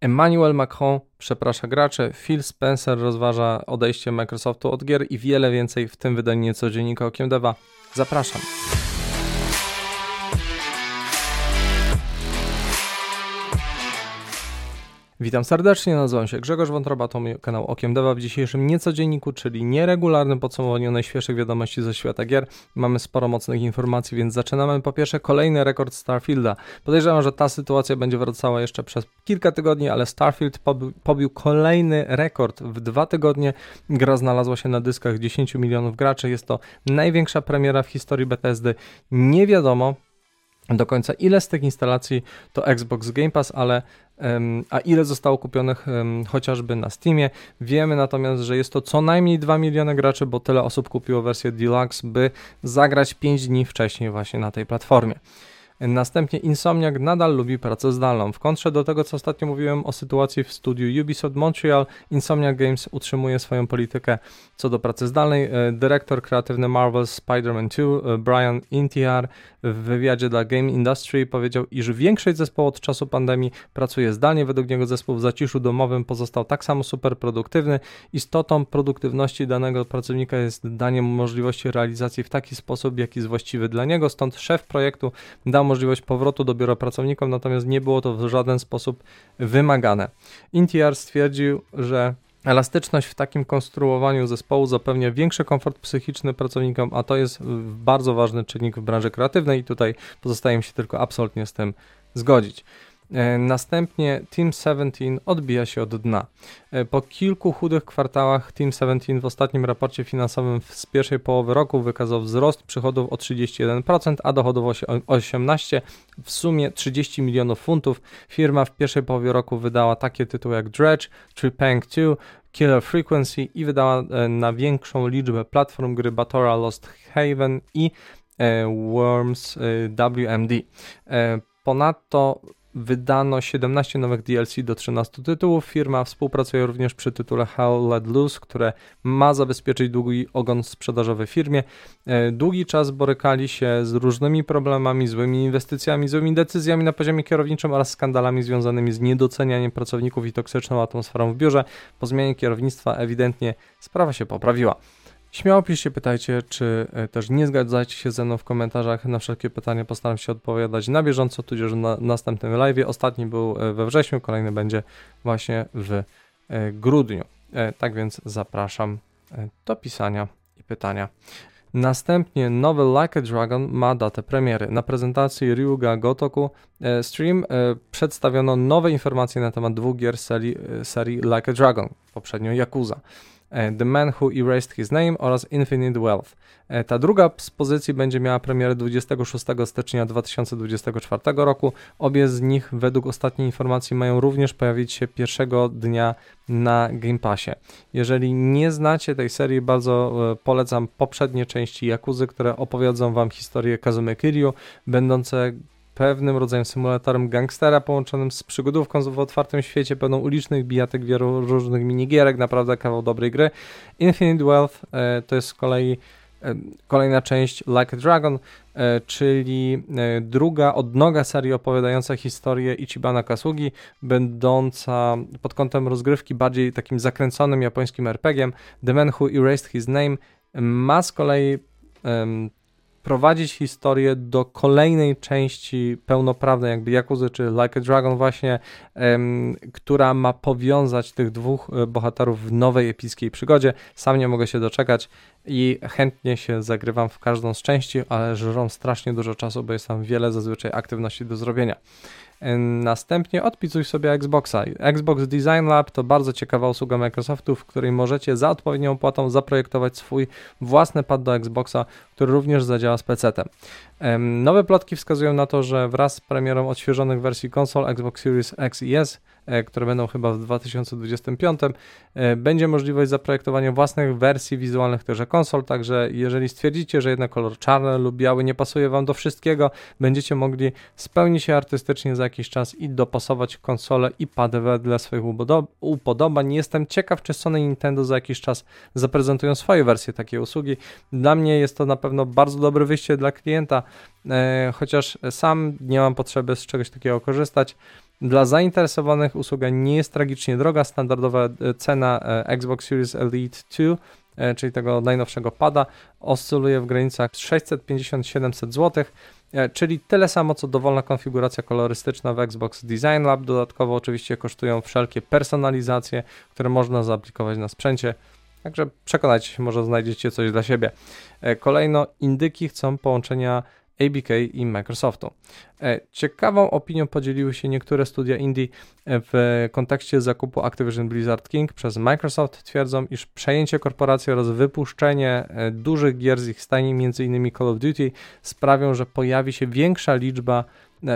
Emmanuel Macron przeprasza graczy, Phil Spencer rozważa odejście Microsoftu od gier i wiele więcej w tym wydaniu nieco dziennika Okiem Deva. Zapraszam. Witam serdecznie, nazywam się Grzegorz Wątroba, to mój kanał Okiem Deva w dzisiejszym niecodzienniku, czyli nieregularnym podsumowaniu najświeższych wiadomości ze świata gier. Mamy sporo mocnych informacji, więc zaczynamy. Po pierwsze kolejny rekord Starfielda. Podejrzewam, że ta sytuacja będzie wracała jeszcze przez kilka tygodni, ale Starfield pobił, pobił kolejny rekord. W dwa tygodnie gra znalazła się na dyskach 10 milionów graczy. Jest to największa premiera w historii Bethesdy. Nie wiadomo, do końca, ile z tych instalacji to Xbox Game Pass, ale a ile zostało kupionych chociażby na Steamie. Wiemy natomiast, że jest to co najmniej 2 miliony graczy, bo tyle osób kupiło wersję Deluxe, by zagrać 5 dni wcześniej właśnie na tej platformie. Następnie Insomniac nadal lubi pracę zdalną. W kontrze do tego, co ostatnio mówiłem o sytuacji w studiu Ubisoft Montreal, Insomniac Games utrzymuje swoją politykę co do pracy zdalnej. E, dyrektor kreatywny Marvel Spider-Man 2, e, Brian Intiar, w wywiadzie dla Game Industry powiedział, iż większość zespołu od czasu pandemii pracuje zdalnie. Według niego zespół w zaciszu domowym pozostał tak samo super produktywny. Istotą produktywności danego pracownika jest danie możliwości realizacji w taki sposób, jaki jest właściwy dla niego. Stąd szef projektu dał możliwość powrotu do biura pracownikom, natomiast nie było to w żaden sposób wymagane. Intiar stwierdził, że Elastyczność w takim konstruowaniu zespołu zapewnia większy komfort psychiczny pracownikom, a to jest bardzo ważny czynnik w branży kreatywnej i tutaj pozostaje mi się tylko absolutnie z tym zgodzić. E, następnie Team 17 odbija się od dna. E, po kilku chudych kwartałach Team 17 w ostatnim raporcie finansowym z pierwszej połowy roku wykazał wzrost przychodów o 31%, a dochodów o 18%, w sumie 30 milionów funtów. Firma w pierwszej połowie roku wydała takie tytuły jak Dredge, Tripang 2, Killer Frequency i wydała e, na większą liczbę platform gry Batora Lost Haven i Worms WMD. Ponadto Wydano 17 nowych DLC do 13 tytułów. Firma współpracuje również przy tytule Hell Let Loose, które ma zabezpieczyć długi ogon sprzedażowy firmie. E, długi czas borykali się z różnymi problemami, złymi inwestycjami, złymi decyzjami na poziomie kierowniczym oraz skandalami związanymi z niedocenianiem pracowników i toksyczną atmosferą w biurze. Po zmianie kierownictwa ewidentnie sprawa się poprawiła. Śmiało piszcie, pytajcie, czy e, też nie zgadzacie się ze mną w komentarzach. Na wszelkie pytania postaram się odpowiadać na bieżąco, tudzież na następnym live. Ostatni był e, we wrześniu, kolejny będzie właśnie w e, grudniu. Tak więc zapraszam do pisania i pytania. Następnie nowy Like a Dragon ma datę premiery. Na prezentacji Ryuga Gotoku Stream przedstawiono nowe informacje na temat dwóch gier serii, serii Like a Dragon, poprzednio Yakuza. E, The Man Who Erased His Name oraz Infinite Wealth. E, ta druga z pozycji będzie miała premierę 26 stycznia 2024 roku. Obie z nich według ostatniej informacji mają również pojawić się pierwszego dnia na Game Passie. Jeżeli nie znacie tej serii, bardzo e, polecam poprzednie części Jakuzy, które opowiedzą wam historię Kazume Kiryu, będące pewnym rodzajem symulatorem gangstera połączonym z przygodówką w otwartym świecie, pełną ulicznych bijatek, wielu różnych minigierek, naprawdę kawał dobrej gry. Infinite Wealth e, to jest z kolei e, kolejna część Like a Dragon, e, czyli druga odnoga serii opowiadająca historię Ichibana Kasugi, będąca pod kątem rozgrywki bardziej takim zakręconym japońskim RPG-iem. The Man Who Erased His Name ma z kolei prowadzić historię do kolejnej części pełnoprawnej, jakby Yakuzy czy Like a Dragon właśnie, która ma powiązać tych dwóch e, bohaterów w nowej epickiej przygodzie. Sam nie mogę się doczekać i chętnie się zagrywam w każdą z części, ale żrą strasznie dużo czasu, bo jest tam wiele zazwyczaj aktywności do zrobienia. Następnie odpisuj sobie Xboxa. Xbox Design Lab to bardzo ciekawa usługa Microsoftu, w której możecie za odpowiednią opłatą zaprojektować swój własny pad do Xboxa, który również zadziała z PC-tem. Nowe plotki wskazują na to, że wraz z premierą odświeżonych wersji konsol Xbox Series X i S które będą chyba w 2025, e, będzie możliwość zaprojektowania własnych wersji wizualnych tychże konsol, także jeżeli stwierdzicie, że jednak kolor czarny lub biały nie pasuje Wam do wszystkiego, będziecie mogli spełnić się artystycznie za jakiś czas i dopasować konsolę i pady wedle swoich upodobań. Jestem ciekaw, czy Sony i Nintendo za jakiś czas zaprezentują swoje wersje takiej usługi. Dla mnie jest to na pewno bardzo dobre wyjście dla klienta, e, chociaż sam nie mam potrzeby z czegoś takiego korzystać. Dla zainteresowanych usługa nie jest tragicznie droga. Standardowa e, cena e, Xbox Series Elite 2, czyli tego najnowszego pada, oscyluje w granicach 650-700 zł, czyli tyle samo co dowolna konfiguracja kolorystyczna w Xbox Design Lab. Dodatkowo oczywiście kosztują wszelkie personalizacje, które można zaaplikować na sprzęcie. Także przekonajcie się, może znajdziecie coś dla siebie. Kolejno, indyki chcą połączenia ABK i Microsoftu. E, ciekawą opinią podzieliły się niektóre studia indie e, w kontekście zakupu Activision Blizzard King przez Microsoft. Twierdzą, iż przejęcie korporacji oraz wypuszczenie e, dużych gier z ich stajni, m.in. Call of Duty, sprawią, że pojawi się większa liczba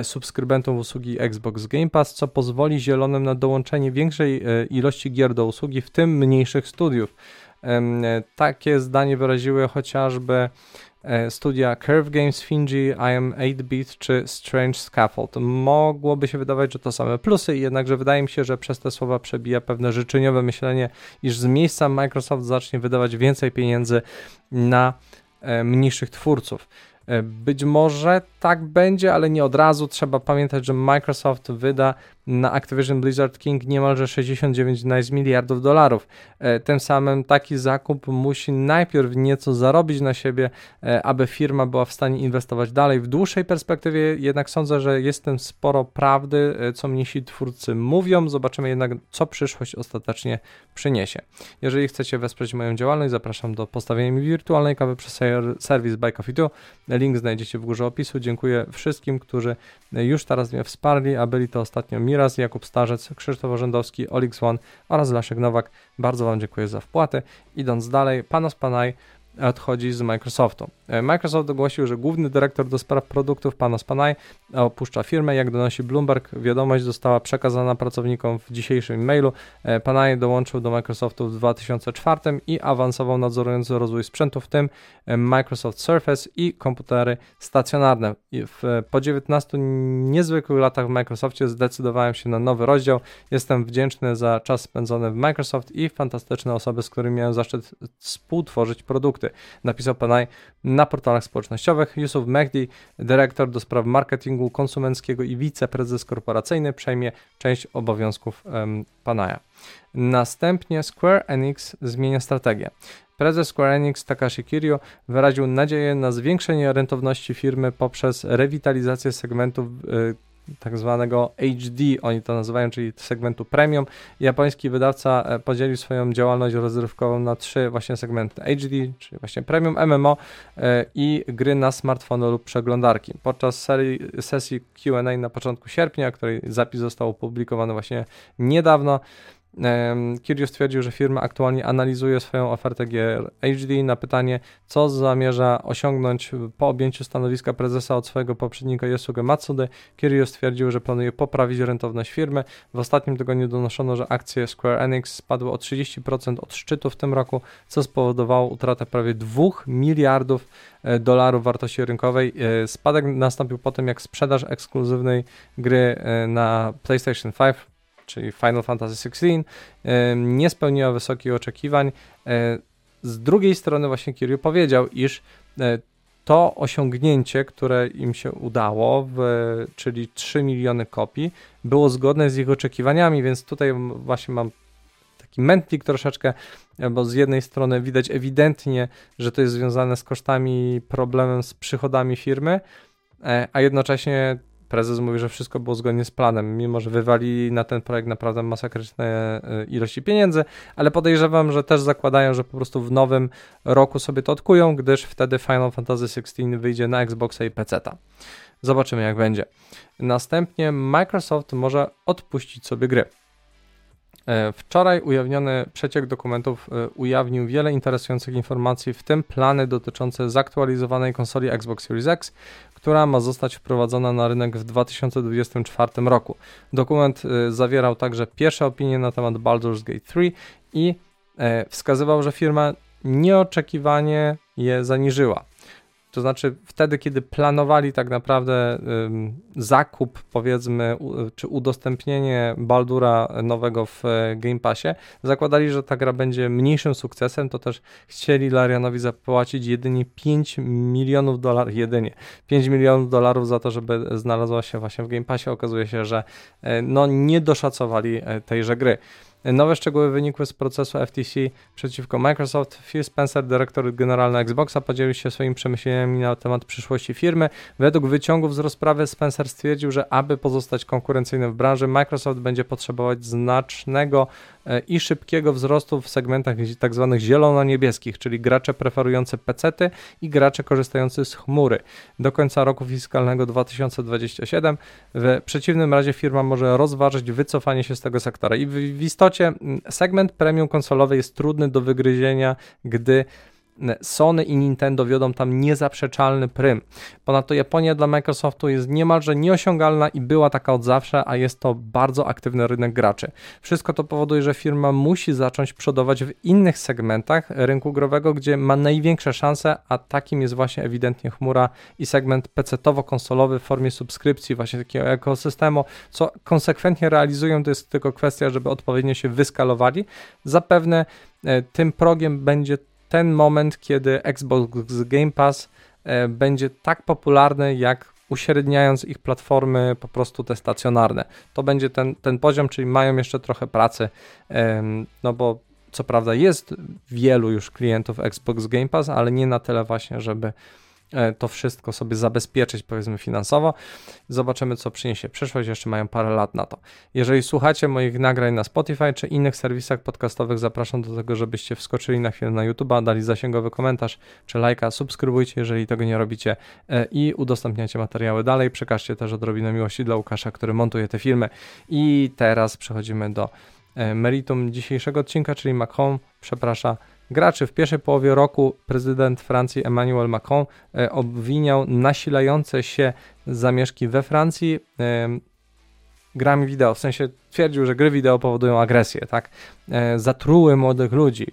subskrybentów usługi Xbox Game Pass, co pozwoli zielonym na dołączenie większej ilości gier do usługi, w tym mniejszych studiów. Takie zdanie wyraziły chociażby E, studia Curve Games, Finji, I Am 8-Bit czy Strange Scaffold. Mogłoby się wydawać, że to same plusy, jednakże wydaje mi się, że przez te słowa przebija pewne życzeniowe myślenie, iż z miejsca Microsoft zacznie wydawać więcej pieniędzy na e, mniejszych twórców. E, być może tak będzie, ale nie od razu. Trzeba pamiętać, że Microsoft wyda na Activision Blizzard King niemalże 69 miliardów dolarów. E, tym samym taki zakup musi najpierw nieco zarobić na siebie, e, aby firma była w stanie inwestować dalej. W dłuższej perspektywie jednak sądzę, że jest tym sporo prawdy, e, co mniejsi twórcy mówią. Zobaczymy jednak, co przyszłość ostatecznie przyniesie. Jeżeli chcecie wesprzeć moją działalność, zapraszam do postawienia mi wirtualnej kawy przez serwis Buy Coffee 2. Link znajdziecie w górze opisu. Dziękuję wszystkim, którzy już teraz mnie wsparli, a byli to ostatnio mi Miraz, Jakub Starzec, Krzysztof Orzędowski, Olix One oraz Leszek Nowak. Bardzo Wam dziękuję za wpłatę. Idąc dalej, Panos Panay odchodzi z Microsoftu. E, Microsoft ogłosił, że główny dyrektor do spraw produktów, pan Ospanaj, opuszcza firmę. Jak donosi Bloomberg, wiadomość została przekazana pracownikom w dzisiejszym mailu. E, Panay dołączył do Microsoftu w 2004 i awansował nadzorując rozwój sprzętu, w tym e, Microsoft Surface i komputery stacjonarne. W, po 19 niezwykłych latach w Microsoftie zdecydowałem się na nowy rozdział. Jestem wdzięczny za czas spędzony w Microsoft i fantastyczne osoby, z którymi miałem zaszczyt współtworzyć produkty. Napisał Panay na portalach społecznościowych. Yusuf Mehdi, dyrektor do spraw marketingu konsumenckiego i wiceprezes korporacyjny, przejmie część obowiązków um, Panaja. Następnie Square Enix zmienia strategię. Prezes Square Enix Takashi Kirio wyraził nadzieję na zwiększenie rentowności firmy poprzez rewitalizację segmentów y, tak zwanego HD, oni to nazywają, czyli segmentu premium. Japoński wydawca e, podzielił swoją działalność rozrywkową na trzy właśnie segmenty HD, czyli właśnie premium, MMO e, i gry na smartfony lub przeglądarki. Podczas serii, sesji Q&A na początku sierpnia, której zapis został opublikowany właśnie niedawno, Kirio stwierdził, że firma aktualnie analizuje swoją ofertę gier HD na pytanie, co zamierza osiągnąć po objęciu stanowiska prezesa od swojego poprzednika Yasuge Matsudy. Kirio stwierdził, że planuje poprawić rentowność firmy. W ostatnim tygodniu donoszono, że akcje Square Enix spadły o 30% od szczytu w tym roku, co spowodowało utratę prawie 2 miliardów e, dolarów wartości rynkowej. E, spadek nastąpił po tym, jak sprzedaż ekskluzywnej gry e, na PlayStation 5 czyli Final Fantasy XVI, nie spełniła wysokich oczekiwań. E, z drugiej strony właśnie Kiryu powiedział, iż e, to osiągnięcie, które im się udało, w, czyli 3 miliony kopii, było zgodne z ich oczekiwaniami, więc tutaj właśnie mam taki mętlik troszeczkę, bo z jednej strony widać ewidentnie, że to jest związane z kosztami, problemem z przychodami firmy, e, a jednocześnie prezes mówi, że wszystko było zgodnie z planem, mimo że wywali na ten projekt naprawdę masakryczne e, ilości pieniędzy, ale podejrzewam, że też zakładają, że po prostu w nowym roku sobie to odkują, gdyż wtedy Final Fantasy XVI wyjdzie na Xboxa i PC-ta. Zobaczymy jak będzie. Następnie Microsoft może odpuścić sobie gry. E, wczoraj ujawniony przeciek dokumentów e, ujawnił wiele interesujących informacji, w tym plany dotyczące zaktualizowanej konsoli Xbox Series X, która ma zostać wprowadzona na rynek w 2024 roku. Dokument y, zawierał także pierwsze opinie na temat Baldur's Gate 3 i e, wskazywał, że firma nieoczekiwanie je zaniżyła. To znaczy wtedy, kiedy planowali tak naprawdę zakup, powiedzmy, czy udostępnienie Baldura nowego w e, Game Passie, zakładali, że ta gra będzie mniejszym sukcesem, to też chcieli Larianowi zapłacić jedynie 5 milionów dolarów, jedynie 5 milionów dolarów za to, żeby znalazła się właśnie w Game Passie. Okazuje się, że e, no nie doszacowali e, tejże gry. Nowe szczegóły wynikły z procesu FTC przeciwko Microsoft. Phil Spencer, dyrektor generalny Xboxa, podzielił się swoimi przemyśleniami na temat przyszłości firmy. Według wyciągów z rozprawy Spencer stwierdził, że aby pozostać konkurencyjnym w branży, Microsoft będzie potrzebować znacznego e, i szybkiego wzrostu w segmentach tzw. Tak zielono-niebieskich, czyli gracze preferujące pecety i gracze korzystający z chmury. Do końca roku fiskalnego 2027 w przeciwnym razie firma może rozważyć wycofanie się z tego sektora. I w istocie mm, segment premium konsolowy jest trudny do wygryzienia, gdy Sony i Nintendo wiodą tam niezaprzeczalny prym. Ponadto Japonia dla Microsoftu jest niemalże nieosiągalna i była taka od zawsze, a jest to bardzo aktywny rynek graczy. Wszystko to powoduje, że firma musi zacząć przodować w innych segmentach rynku growego, gdzie ma największe szanse, a takim jest właśnie ewidentnie chmura i segment PC-towo-konsolowy w formie subskrypcji właśnie takiego ekosystemu, co konsekwentnie realizują, to jest tylko kwestia, żeby odpowiednio się wyskalowali. Zapewne e, tym progiem będzie ten moment, kiedy Xbox Game Pass e, będzie tak popularny, jak uśredniając ich platformy po prostu te stacjonarne. To będzie ten, ten poziom, czyli mają jeszcze trochę pracy, no bo co prawda jest wielu już klientów Xbox Game Pass, ale nie na tyle właśnie, żeby to wszystko sobie zabezpieczyć, powiedzmy, finansowo. Zobaczymy, co przyniesie przyszłość. Jeszcze mają parę lat na to. Jeżeli słuchacie moich nagrań na Spotify czy innych serwisach podcastowych, zapraszam do tego, żebyście wskoczyli na chwilę na YouTube, dali zasięgowy komentarz czy lajka, subskrybujcie, jeżeli tego nie robicie e, i udostępniacie materiały dalej. Przekażcie też odrobinę miłości dla Łukasza, który montuje te filmy. I teraz przechodzimy do e, meritum dzisiejszego odcinka, czyli Macron przeprasza graczy. W pierwszej połowie roku prezydent Francji Emmanuel Macron e, obwiniał nasilające się zamieszki we Francji e, grami wideo, w sensie twierdził, że gry wideo powodują agresję, tak? E, zatruły młodych ludzi.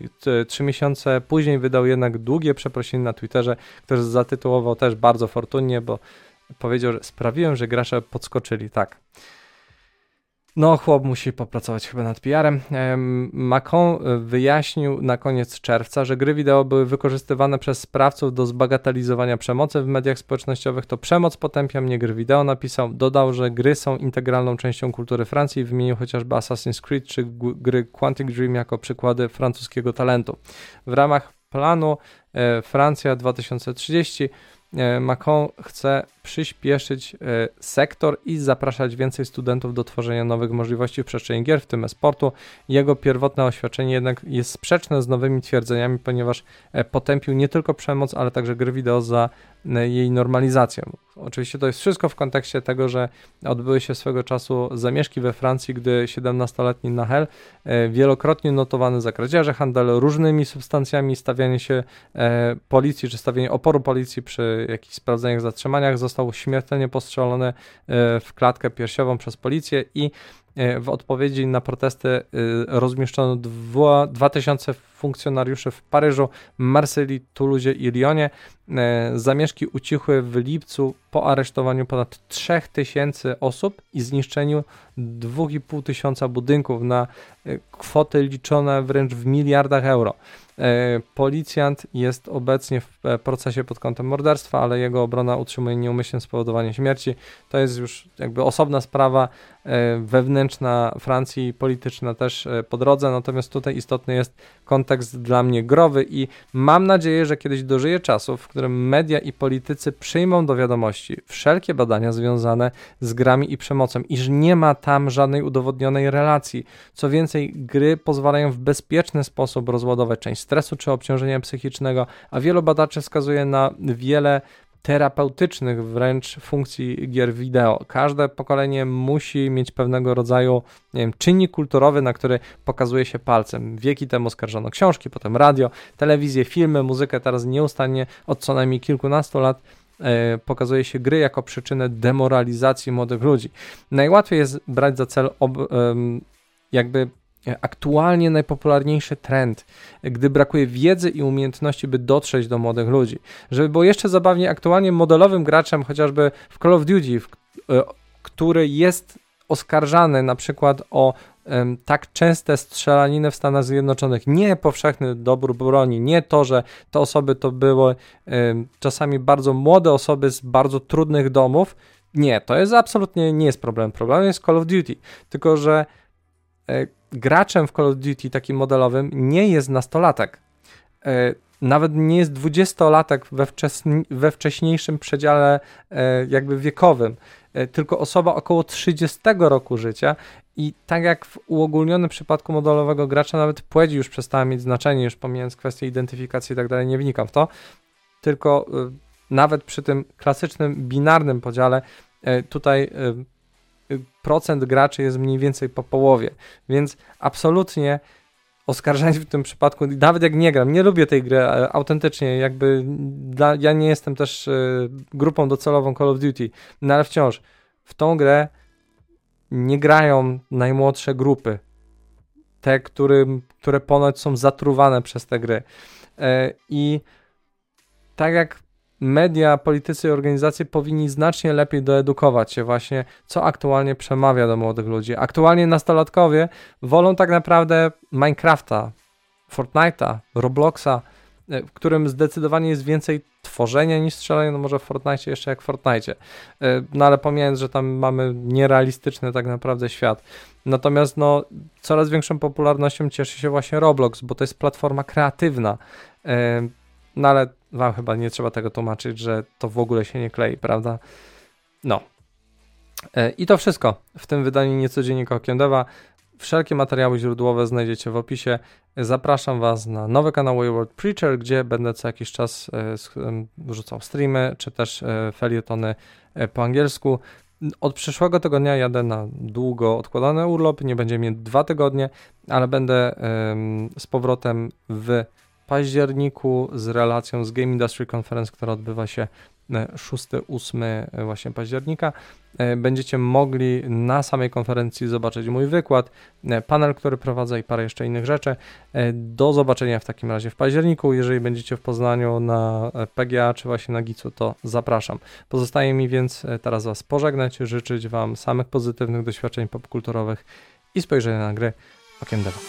Trzy miesiące później wydał jednak długie przeprosiny na Twitterze, które zatytułował też bardzo fortunnie, bo powiedział, że sprawiłem, że gracze podskoczyli, tak. No, chłop musi popracować chyba nad PR-em. Macron e, wyjaśnił na koniec czerwca, że gry wideo były wykorzystywane przez sprawców do zbagatelizowania przemocy w mediach społecznościowych. To przemoc potępia mnie gry wideo, napisał. Dodał, że gry są integralną częścią kultury Francji, wymienił chociażby Assassin's Creed czy gry Quantic Dream jako przykłady francuskiego talentu. W ramach planu e, Francja 2030 e, Macron chce przyspieszyć e, sektor i zapraszać więcej studentów do tworzenia nowych możliwości w przestrzeni gier, w tym e-sportu. Jego pierwotne oświadczenie jednak jest sprzeczne z nowymi twierdzeniami, ponieważ e, potępił nie tylko przemoc, ale także gry wideo za e, jej normalizację. Oczywiście to jest wszystko w kontekście tego, że odbyły się swego czasu zamieszki we Francji, gdy 17-letni Nahel, wielokrotnie notowany za kradzieże, handel różnymi substancjami, stawianie się policji, czy stawianie oporu policji przy jakichś sprawdzeniach, zatrzymaniach, został śmiertelnie postrzelony e, w klatkę piersiową przez policję i e, w odpowiedzi na protesty e, rozmieszczono 2000 funkcjonariuszy w Paryżu, Marsylii, Toulouse i Lyonie. Zamieszki ucichły w lipcu po aresztowaniu ponad 3000 osób i zniszczeniu 2,5 tysiąca budynków na kwoty liczone wręcz w miliardach euro. E, policjant jest obecnie w e, procesie pod kątem morderstwa, ale jego obrona utrzymuje nieumyślne spowodowanie śmierci. To jest już jakby osobna sprawa e, wewnętrzna Francji, polityczna też po drodze, natomiast tutaj istotny jest kontekst dla mnie growy i mam nadzieję, że kiedyś dożyje czasów, w którym media i politycy przyjmą do wiadomości wszelkie badania związane z grami i przemocą, iż nie ma tam żadnej udowodnionej relacji. Co więcej, gry pozwalają w bezpieczny sposób rozładować część stresu czy obciążenia psychicznego, a wielu badaczy wskazuje na wiele terapeutycznych wręcz funkcji gier wideo. Każde pokolenie musi mieć pewnego rodzaju nie wiem, czynnik kulturowy, na który pokazuje się palcem. Wieki temu skarżono książki, potem radio, telewizję, filmy, muzykę. Teraz nieustannie od co najmniej kilkunastu lat e, pokazuje się gry jako przyczynę demoralizacji młodych ludzi. Najłatwiej jest brać za cel ob, jakby aktualnie najpopularniejszy trend, gdy brakuje wiedzy i umiejętności, by dotrzeć do młodych ludzi. Żeby było jeszcze zabawniej, aktualnie modelowym graczem chociażby w Call of Duty, w, który jest oskarżany na przykład o um, tak częste strzelaniny w Stanach Zjednoczonych, nie powszechny dobór broni, nie to, że te osoby to były um, czasami bardzo młode osoby z bardzo trudnych domów. Nie, to jest absolutnie nie jest problem. Problemem jest Call of Duty. Tylko, że e, graczem w Call of Duty takim modelowym nie jest nastolatek. E, nawet nie jest dwudziestolatek we, we wcześniejszym przedziale e, jakby wiekowym. E, tylko osoba około 30 roku życia i tak jak w uogólnionym przypadku modelowego gracza nawet płeć już przestała mieć znaczenie, już pomijając kwestię identyfikacji i tak dalej, nie wnikam w to, tylko e, nawet przy tym klasycznym binarnym podziale e, tutaj procent graczy jest mniej więcej po połowie, więc absolutnie oskarżać w tym przypadku, nawet jak nie gram, nie lubię tej gry autentycznie, jakby dla, ja nie jestem też y, grupą docelową Call of Duty, no ale wciąż w tą grę nie grają najmłodsze grupy, te, który, które ponoć są zatruwane przez te gry. Y, I tak jak media, politycy i organizacje powinni znacznie lepiej doedukować się właśnie, co aktualnie przemawia do młodych ludzi. Aktualnie nastolatkowie wolą tak naprawdę Minecrafta, Fortnite'a, Robloxa, e, w którym zdecydowanie jest więcej tworzenia niż strzelania, no może w Fortnite jeszcze jak w Fortnite. E, no ale pomijając, że tam mamy nierealistyczny tak naprawdę świat. Natomiast no, coraz większą popularnością cieszy się właśnie Roblox, bo to jest platforma kreatywna. E, no ale wam chyba nie trzeba tego tłumaczyć, że to w ogóle się nie klei, prawda? No. E, I to wszystko w tym wydaniu niecodziennika Okiem Deva. Wszelkie materiały źródłowe znajdziecie w opisie. Zapraszam Was na nowy kanał Wayward Preacher, gdzie będę co jakiś czas wrzucał streamy, czy też e, felietony e, po angielsku. Od przyszłego tygodnia jadę na długo odkładany urlop, nie będzie mnie dwa tygodnie, ale będę z powrotem w październiku z relacją z Game Industry Conference, która odbywa się 6-8 e, e, właśnie października. E, będziecie mogli na samej konferencji zobaczyć mój wykład, panel, który prowadzę i parę jeszcze innych rzeczy. Do zobaczenia w takim razie w październiku. Jeżeli będziecie w Poznaniu na PGA czy właśnie na Gicu, to zapraszam. Pozostaje mi więc teraz Was pożegnać, życzyć Wam samych pozytywnych doświadczeń popkulturowych i spojrzenia na gry okiem Deva.